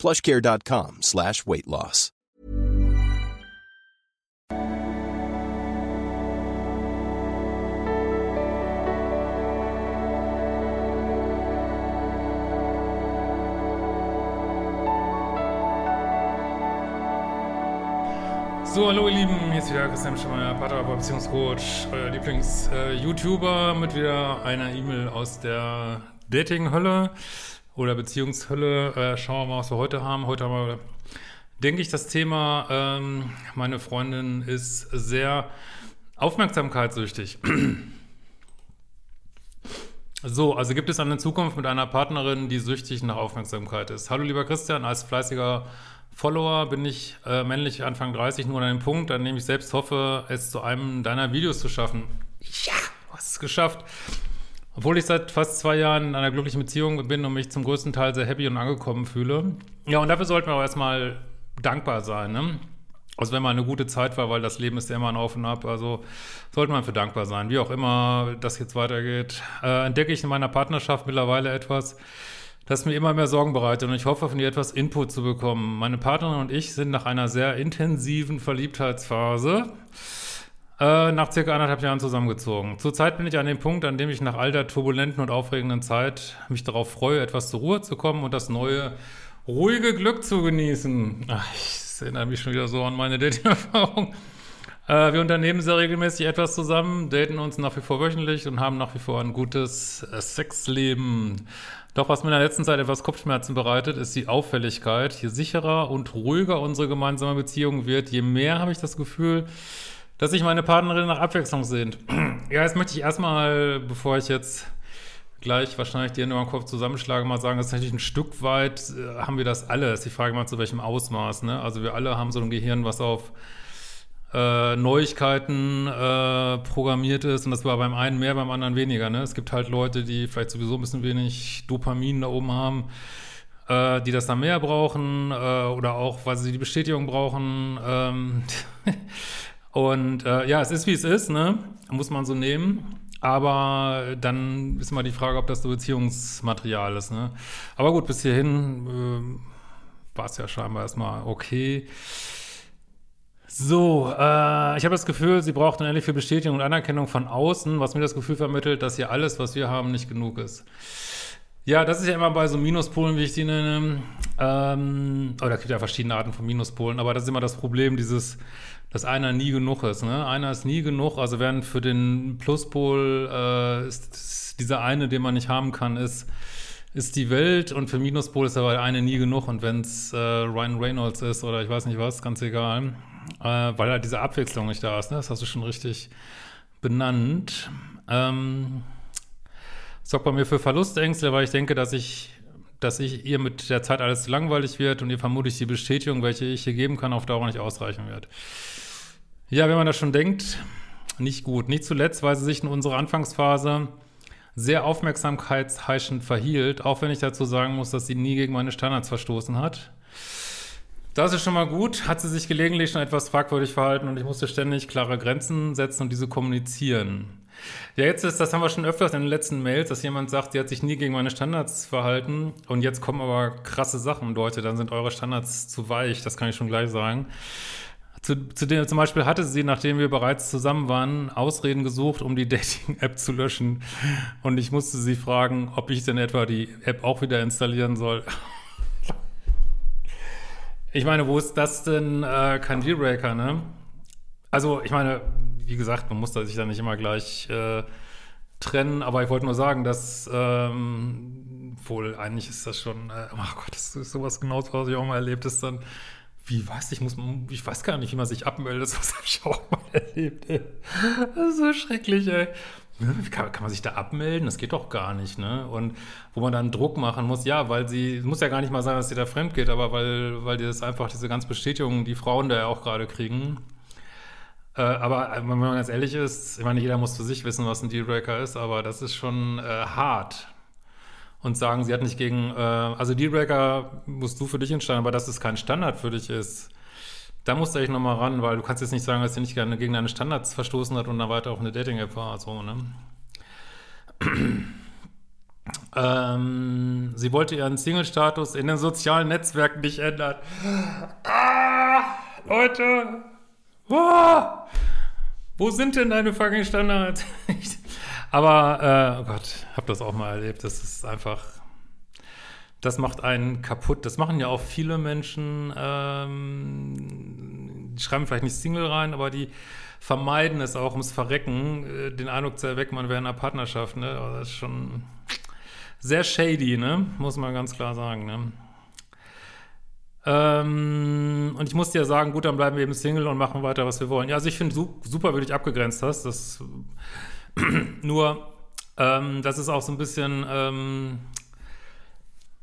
plushcare.com slash weight loss. So, hallo ihr Lieben, hier ist wieder Christian Schemmer, Paartherapeut, Beziehungscoach, euer Lieblings-YouTuber mit wieder einer E-Mail aus der Dating-Hölle oder Beziehungshölle. Äh, schauen wir mal, was wir heute haben. Heute haben wir, denke ich, das Thema, ähm, meine Freundin ist sehr aufmerksamkeitssüchtig. So, also gibt es eine Zukunft mit einer Partnerin, die süchtig nach Aufmerksamkeit ist. Hallo lieber Christian, als fleißiger Follower bin ich äh, männlich Anfang 30 nur an einem Punkt, an dem ich selbst hoffe, es zu einem deiner Videos zu schaffen. Ja, du hast es geschafft. Obwohl ich seit fast zwei Jahren in einer glücklichen Beziehung bin und mich zum größten Teil sehr happy und angekommen fühle. Ja, und dafür sollten wir auch erstmal dankbar sein, ne? Also wenn mal eine gute Zeit war, weil das Leben ist ja immer ein Auf und Ab, also sollte man für dankbar sein. Wie auch immer das jetzt weitergeht, äh, entdecke ich in meiner Partnerschaft mittlerweile etwas, das mir immer mehr Sorgen bereitet und ich hoffe, von dir etwas Input zu bekommen. Meine Partnerin und ich sind nach einer sehr intensiven Verliebtheitsphase äh, nach circa anderthalb Jahren zusammengezogen. Zurzeit bin ich an dem Punkt, an dem ich nach all der turbulenten und aufregenden Zeit mich darauf freue, etwas zur Ruhe zu kommen und das neue, ruhige Glück zu genießen. Ach, ich das erinnert mich schon wieder so an meine Dating-Erfahrung. Äh, wir unternehmen sehr regelmäßig etwas zusammen, daten uns nach wie vor wöchentlich und haben nach wie vor ein gutes äh, Sexleben. Doch was mir in der letzten Zeit etwas Kopfschmerzen bereitet, ist die Auffälligkeit. Je sicherer und ruhiger unsere gemeinsame Beziehung wird, je mehr habe ich das Gefühl, dass sich meine Partnerin nach Abwechslung sehnt. ja, jetzt möchte ich erstmal, bevor ich jetzt gleich wahrscheinlich die Hände über den Kopf zusammenschlagen, mal sagen, das ist natürlich ein Stück weit, äh, haben wir das alle. Ist die Frage mal, zu welchem Ausmaß. Ne? Also wir alle haben so ein Gehirn, was auf äh, Neuigkeiten äh, programmiert ist und das war beim einen mehr, beim anderen weniger. Ne? Es gibt halt Leute, die vielleicht sowieso ein bisschen wenig Dopamin da oben haben, äh, die das dann mehr brauchen äh, oder auch, weil sie die Bestätigung brauchen. Ähm und äh, ja, es ist wie es ist, ne? muss man so nehmen. Aber dann ist mal die Frage, ob das so Beziehungsmaterial ist. Ne? Aber gut, bis hierhin äh, war es ja scheinbar erstmal okay. So, äh, ich habe das Gefühl, sie braucht endlich für Bestätigung und Anerkennung von außen, was mir das Gefühl vermittelt, dass hier alles, was wir haben, nicht genug ist. Ja, das ist ja immer bei so Minuspolen, wie ich die nenne. Ähm, oh, da gibt ja verschiedene Arten von Minuspolen, aber das ist immer das Problem, dieses dass einer nie genug ist. Ne? Einer ist nie genug. Also während für den Pluspol äh, ist, dieser eine, den man nicht haben kann, ist, ist die Welt und für Minuspol ist aber der eine nie genug. Und wenn es äh, Ryan Reynolds ist oder ich weiß nicht was, ganz egal, äh, weil halt diese Abwechslung nicht da ist. Ne? Das hast du schon richtig benannt. Ähm, sorgt bei mir für Verlustängste, weil ich denke, dass ich dass ich ihr mit der Zeit alles zu langweilig wird und ihr vermutlich die Bestätigung, welche ich ihr geben kann, auf Dauer nicht ausreichen wird. Ja, wenn man das schon denkt, nicht gut. Nicht zuletzt, weil sie sich in unserer Anfangsphase sehr aufmerksamkeitsheischend verhielt, auch wenn ich dazu sagen muss, dass sie nie gegen meine Standards verstoßen hat. Das ist schon mal gut, hat sie sich gelegentlich schon etwas fragwürdig verhalten und ich musste ständig klare Grenzen setzen und diese kommunizieren. Ja, jetzt ist, das haben wir schon öfters in den letzten Mails, dass jemand sagt, sie hat sich nie gegen meine Standards verhalten und jetzt kommen aber krasse Sachen, Leute, dann sind eure Standards zu weich, das kann ich schon gleich sagen. Zu, zu dem, zum Beispiel hatte sie, nachdem wir bereits zusammen waren, Ausreden gesucht, um die Dating-App zu löschen. Und ich musste sie fragen, ob ich denn etwa die App auch wieder installieren soll. ich meine, wo ist das denn äh, kein Dealbreaker, ne? Also, ich meine, wie gesagt, man muss da sich da nicht immer gleich äh, trennen, aber ich wollte nur sagen, dass ähm, wohl eigentlich ist das schon, äh, oh Gott, das ist sowas genau, was ich auch mal erlebt, ist dann wie was? Ich muss, ich weiß gar nicht, wie man sich abmeldet. Das habe ich auch mal erlebt. Ey. Das ist so schrecklich, ey. kann, kann man sich da abmelden? Das geht doch gar nicht, ne? Und wo man dann Druck machen muss, ja, weil sie, muss ja gar nicht mal sein, dass sie da fremd geht, aber weil, weil die das einfach, diese ganz Bestätigung, die Frauen da ja auch gerade kriegen. Äh, aber wenn man ganz ehrlich ist, ich meine, jeder muss für sich wissen, was ein Dealbreaker ist, aber das ist schon äh, hart. Und sagen, sie hat nicht gegen, äh, also Dealbreaker musst du für dich entscheiden, aber dass es kein Standard für dich ist, da musst du eigentlich nochmal ran, weil du kannst jetzt nicht sagen, dass sie nicht gerne gegen deine Standards verstoßen hat und dann weiter auf eine Dating-App war. So, ne? ähm, sie wollte ihren Single-Status in den sozialen Netzwerken nicht ändern. Ah, Leute! Oh, wo sind denn deine fucking Standards? Aber, äh, oh Gott, hab das auch mal erlebt. Das ist einfach das macht einen kaputt. Das machen ja auch viele Menschen, ähm, die schreiben vielleicht nicht Single rein, aber die vermeiden es auch ums Verrecken, äh, den Eindruck zu erwecken, man wäre in einer Partnerschaft. Ne? Das ist schon sehr shady, ne? muss man ganz klar sagen. Ne? Ähm, und ich muss dir sagen, gut, dann bleiben wir eben Single und machen weiter, was wir wollen. Ja, also ich finde su super, wie du dich abgegrenzt hast. Das nur, ähm, das ist auch so ein bisschen ähm,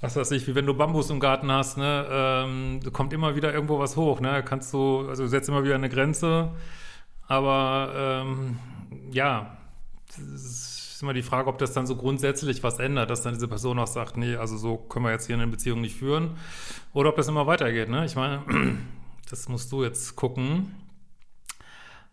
was weiß ich, wie wenn du Bambus im Garten hast, ne, ähm, kommt immer wieder irgendwo was hoch, ne, kannst du, also setzt immer wieder eine Grenze, aber ähm, ja, es ist immer die Frage, ob das dann so grundsätzlich was ändert, dass dann diese Person auch sagt, nee, also so können wir jetzt hier eine Beziehung nicht führen, oder ob das immer weitergeht, ne, ich meine, das musst du jetzt gucken,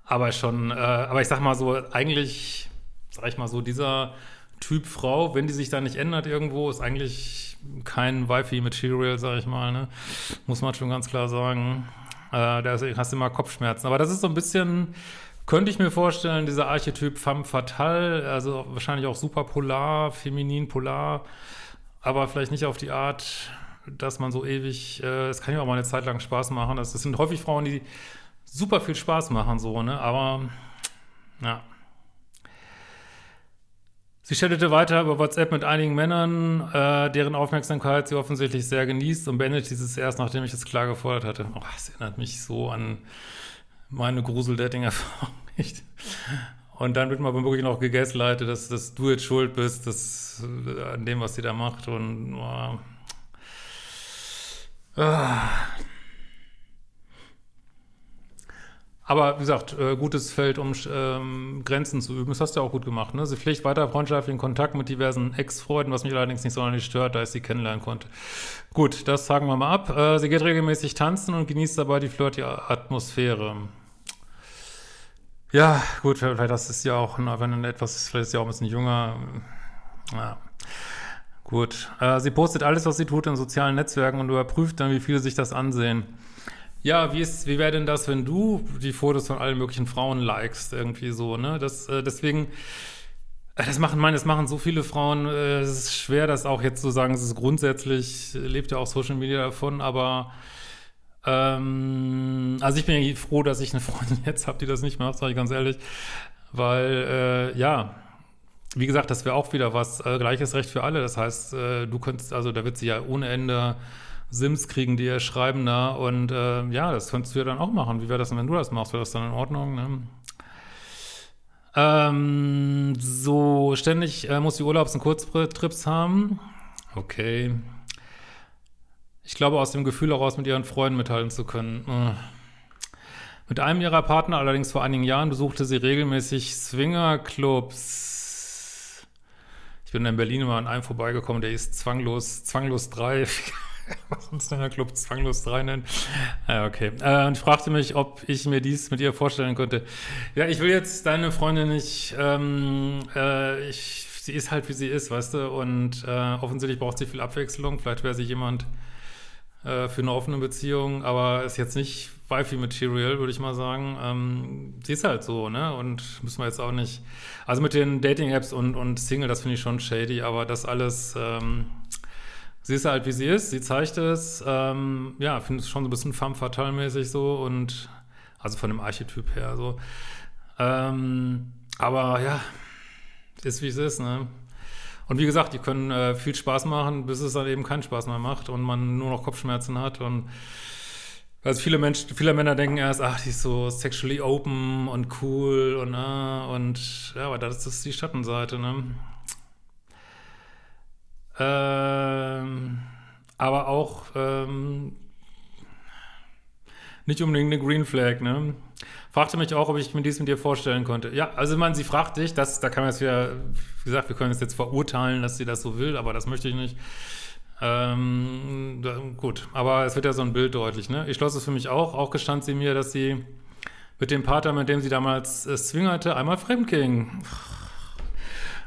aber schon, äh, aber ich sag mal so, eigentlich, sag ich mal so, dieser Typ Frau, wenn die sich da nicht ändert irgendwo, ist eigentlich kein Wifi-Material, sag ich mal, ne? Muss man schon ganz klar sagen. Äh, da hast du immer Kopfschmerzen. Aber das ist so ein bisschen, könnte ich mir vorstellen, dieser Archetyp femme fatale, also wahrscheinlich auch super polar, feminin polar, aber vielleicht nicht auf die Art, dass man so ewig, äh, es kann ja auch mal eine Zeit lang Spaß machen. Das, das sind häufig Frauen, die super viel Spaß machen, so, ne? Aber, ja. Sie chattete weiter über WhatsApp mit einigen Männern, äh, deren Aufmerksamkeit sie offensichtlich sehr genießt und beendet dieses erst, nachdem ich es klar gefordert hatte. Oh, das erinnert mich so an meine Grusel-Dating-Erfahrung. Und dann wird man wirklich noch gegaslightet, dass, dass du jetzt schuld bist, dass, äh, an dem, was sie da macht. Und oh, ah. Aber wie gesagt, äh, gutes Feld, um ähm, Grenzen zu üben. Das hast du ja auch gut gemacht. Ne? Sie pflegt weiter freundschaftlichen Kontakt mit diversen Ex-Freunden, was mich allerdings nicht sonderlich stört, da ich sie kennenlernen konnte. Gut, das sagen wir mal ab. Äh, sie geht regelmäßig tanzen und genießt dabei die flirtige Atmosphäre. Ja, gut, vielleicht das ist ja auch, wenn ein etwas, vielleicht ist ja auch ein bisschen jünger. Ja. Gut. Äh, sie postet alles, was sie tut in sozialen Netzwerken und überprüft dann, wie viele sich das ansehen. Ja, wie wie wäre denn das, wenn du die Fotos von allen möglichen Frauen likest, irgendwie so, ne? Das, äh, deswegen, äh, das machen, meine, das machen so viele Frauen, äh, es ist schwer, das auch jetzt zu sagen, es ist grundsätzlich, lebt ja auch Social Media davon, aber ähm, also ich bin ja froh, dass ich eine Freundin jetzt habe, die das nicht macht, sage ich ganz ehrlich, weil, äh, ja, wie gesagt, das wäre auch wieder was, äh, gleiches Recht für alle, das heißt, äh, du könntest, also da wird sie ja ohne Ende Sims kriegen, die ihr schreiben da. Und äh, ja, das könntest du ja dann auch machen. Wie wäre das denn, wenn du das machst? Wäre das dann in Ordnung? Ne? Ähm, so, ständig äh, muss die Urlaubs- und Kurztrips haben. Okay. Ich glaube, aus dem Gefühl heraus mit ihren Freunden mithalten zu können. Äh. Mit einem ihrer Partner, allerdings vor einigen Jahren, besuchte sie regelmäßig Swingerclubs. Ich bin in Berlin immer an einem vorbeigekommen, der ist zwanglos, zwanglos drei. was uns der Club zwanglos 3 nennt. Ja, okay. Äh, und fragte mich, ob ich mir dies mit ihr vorstellen könnte. Ja, ich will jetzt deine Freundin nicht, ähm, äh, ich, sie ist halt wie sie ist, weißt du, und äh, offensichtlich braucht sie viel Abwechslung. Vielleicht wäre sie jemand äh, für eine offene Beziehung, aber ist jetzt nicht Wifi-Material, würde ich mal sagen. Ähm, sie ist halt so, ne? Und müssen wir jetzt auch nicht. Also mit den Dating-Apps und, und Single, das finde ich schon shady, aber das alles. Ähm, sie ist halt, wie sie ist, sie zeigt es. Ähm, ja, finde es schon so ein bisschen femme fatale mäßig so und also von dem Archetyp her so. Ähm, aber ja, ist wie es ist, ne? Und wie gesagt, die können äh, viel Spaß machen, bis es dann eben keinen Spaß mehr macht und man nur noch Kopfschmerzen hat und Also viele Menschen, viele Männer denken erst, ach, die ist so sexually open und cool und äh, und ja, aber das ist die Schattenseite, ne? Ähm, aber auch ähm, nicht unbedingt eine Green Flag, ne? Fragte mich auch, ob ich mir dies mit dir vorstellen konnte. Ja, also man, sie fragt dich, das, da kann man jetzt wieder, wie gesagt, wir können es jetzt verurteilen, dass sie das so will, aber das möchte ich nicht. Ähm, gut, aber es wird ja so ein Bild deutlich, ne? Ich schloss es für mich auch. Auch gestand sie mir, dass sie mit dem Partner, mit dem sie damals äh, swingerte, einmal fremd ging.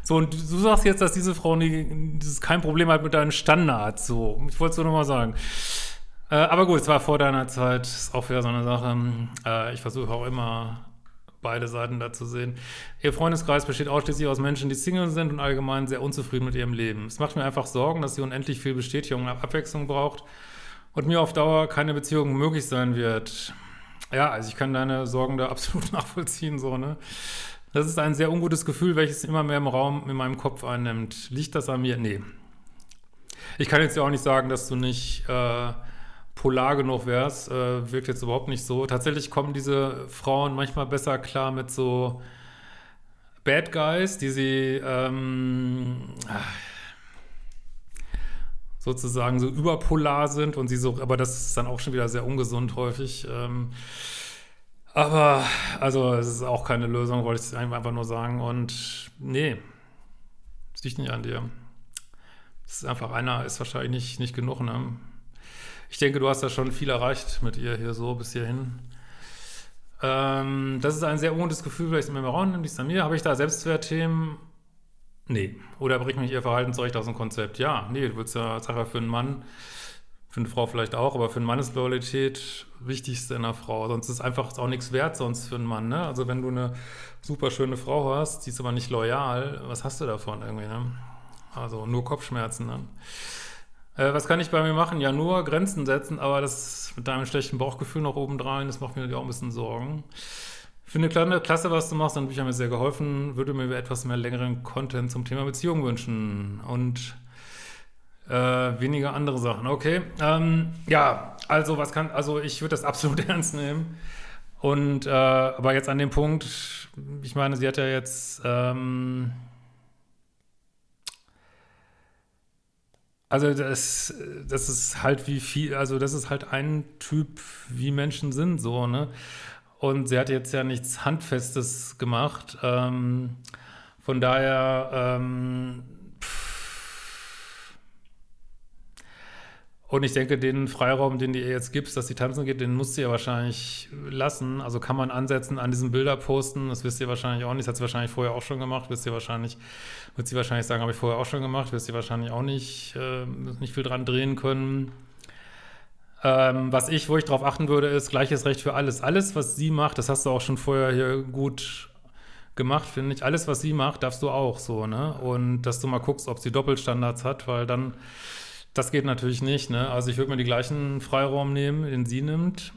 So, und du sagst jetzt, dass diese Frau nie, dieses kein Problem hat mit deinen Standards. So, ich wollte es nur nochmal sagen. Äh, aber gut, es war vor deiner Zeit, ist auch wieder so eine Sache. Äh, ich versuche auch immer beide Seiten da zu sehen. Ihr Freundeskreis besteht ausschließlich aus Menschen, die Single sind und allgemein sehr unzufrieden mit ihrem Leben. Es macht mir einfach Sorgen, dass sie unendlich viel Bestätigung und Abwechslung braucht und mir auf Dauer keine Beziehung möglich sein wird. Ja, also ich kann deine Sorgen da absolut nachvollziehen, so, ne? Das ist ein sehr ungutes Gefühl, welches immer mehr im Raum in meinem Kopf einnimmt. Liegt das an mir? Nee. Ich kann jetzt ja auch nicht sagen, dass du nicht äh, polar genug wärst, äh, wirkt jetzt überhaupt nicht so. Tatsächlich kommen diese Frauen manchmal besser klar mit so Bad Guys, die sie ähm, sozusagen so überpolar sind und sie so, aber das ist dann auch schon wieder sehr ungesund häufig. Ähm, aber, also, es ist auch keine Lösung, wollte ich einfach nur sagen. Und nee, es liegt nicht an dir. Es ist einfach einer, ist wahrscheinlich nicht, nicht genug, ne? Ich denke, du hast da schon viel erreicht mit ihr hier so bis hierhin. Ähm, das ist ein sehr ungutes Gefühl, weil ich es immer mehr rausnehme, liegt an mir. Habe ich da Selbstwertthemen? Nee. Oder bricht mich ihr Verhalten zurecht aus dem Konzept? Ja, nee, du willst ja Sache für einen Mann, für eine Frau vielleicht auch, aber für einen Mann ist Loyalität wichtigste in einer Frau. Sonst ist einfach auch nichts wert sonst für einen Mann, ne? Also wenn du eine super schöne Frau hast, die ist aber nicht loyal, was hast du davon irgendwie, ne? Also nur Kopfschmerzen, ne? Äh, was kann ich bei mir machen? Ja, nur Grenzen setzen, aber das mit deinem schlechten Bauchgefühl noch obendrein, das macht mir natürlich auch ein bisschen Sorgen. Finde kleine klasse, was du machst, dann Bücher mir sehr geholfen, würde mir etwas mehr längeren Content zum Thema Beziehung wünschen und äh, weniger andere Sachen. Okay, ähm, ja, also was kann, also ich würde das absolut ernst nehmen. Und äh, aber jetzt an dem Punkt, ich meine, sie hat ja jetzt ähm, Also das, das ist halt wie viel, also das ist halt ein Typ, wie Menschen sind, so, ne? Und sie hat jetzt ja nichts Handfestes gemacht. Ähm, von daher, ähm, und ich denke, den Freiraum, den du ihr jetzt gibst, dass sie tanzen geht, den musst du ja wahrscheinlich lassen. Also kann man ansetzen an diesen Bilder posten. Das wisst ihr wahrscheinlich auch nicht. Das hat sie wahrscheinlich vorher auch schon gemacht. Wisst ihr wahrscheinlich wird sie wahrscheinlich sagen, habe ich vorher auch schon gemacht, wirst sie wahrscheinlich auch nicht, äh, nicht viel dran drehen können. Ähm, was ich, wo ich drauf achten würde, ist gleiches Recht für alles. Alles, was sie macht, das hast du auch schon vorher hier gut gemacht, finde ich. Alles, was sie macht, darfst du auch so, ne? Und dass du mal guckst, ob sie Doppelstandards hat, weil dann, das geht natürlich nicht, ne? Also ich würde mir die gleichen Freiraum nehmen, den sie nimmt.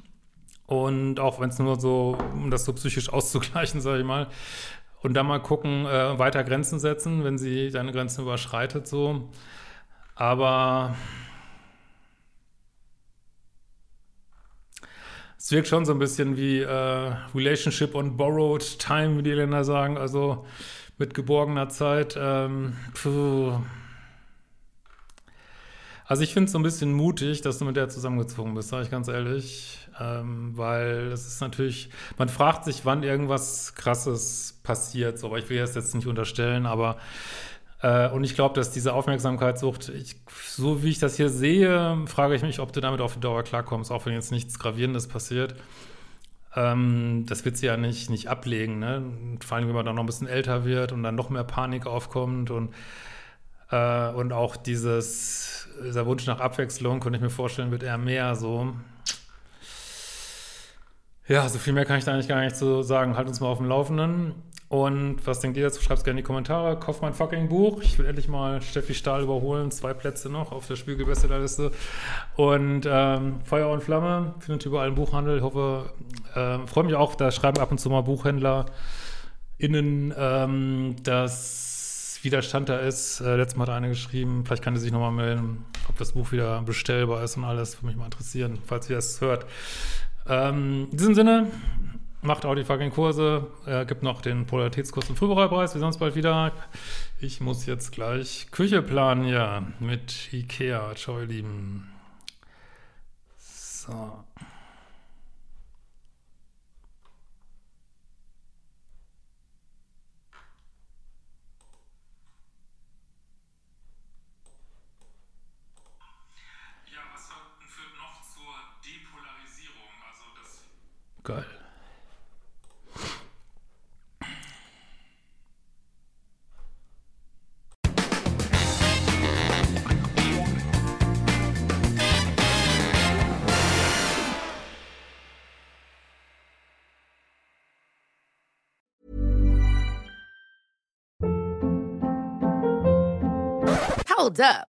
Und auch wenn es nur so, um das so psychisch auszugleichen, sage ich mal, und dann mal gucken, äh, weiter Grenzen setzen, wenn sie deine Grenzen überschreitet, so. Aber es wirkt schon so ein bisschen wie äh, Relationship on borrowed time, wie die Länder sagen, also mit geborgener Zeit. Ähm, also ich finde es so ein bisschen mutig, dass du mit der zusammengezogen bist, sage ich ganz ehrlich. Ähm, weil es ist natürlich, man fragt sich, wann irgendwas Krasses passiert, so, aber ich will das jetzt nicht unterstellen, aber äh, und ich glaube, dass diese Aufmerksamkeitssucht, ich, so wie ich das hier sehe, frage ich mich, ob du damit auf die Dauer klarkommst, auch wenn jetzt nichts Gravierendes passiert. Ähm, das wird sie ja nicht, nicht ablegen, ne? Vor allem, wenn man dann noch ein bisschen älter wird und dann noch mehr Panik aufkommt und äh, und auch dieses, dieser Wunsch nach Abwechslung, könnte ich mir vorstellen, wird eher mehr so. Ja, so viel mehr kann ich da eigentlich gar nicht zu sagen. Halt uns mal auf dem Laufenden. Und was denkt ihr dazu? Schreibt es gerne in die Kommentare. Kauft mein fucking Buch. Ich will endlich mal Steffi Stahl überholen. Zwei Plätze noch auf der Spiegel-Bestsellerliste. Und ähm, Feuer und Flamme findet überall im Buchhandel. Ich hoffe, äh, freue mich auch, da schreiben ab und zu mal Buchhändler innen, ähm, dass Widerstand da ist. Äh, letztes Mal hat eine geschrieben, vielleicht kann sie sich nochmal melden, ob das Buch wieder bestellbar ist und alles. Würde mich mal interessieren, falls ihr das hört. Ähm, in diesem Sinne, macht auch die fucking Kurse. Äh, gibt noch den Polaritätskurs und Frühbereitpreis. Wir sehen uns bald wieder. Ich muss jetzt gleich Küche planen, ja, mit Ikea. Ciao, ihr Lieben. So. Geil. Hold up.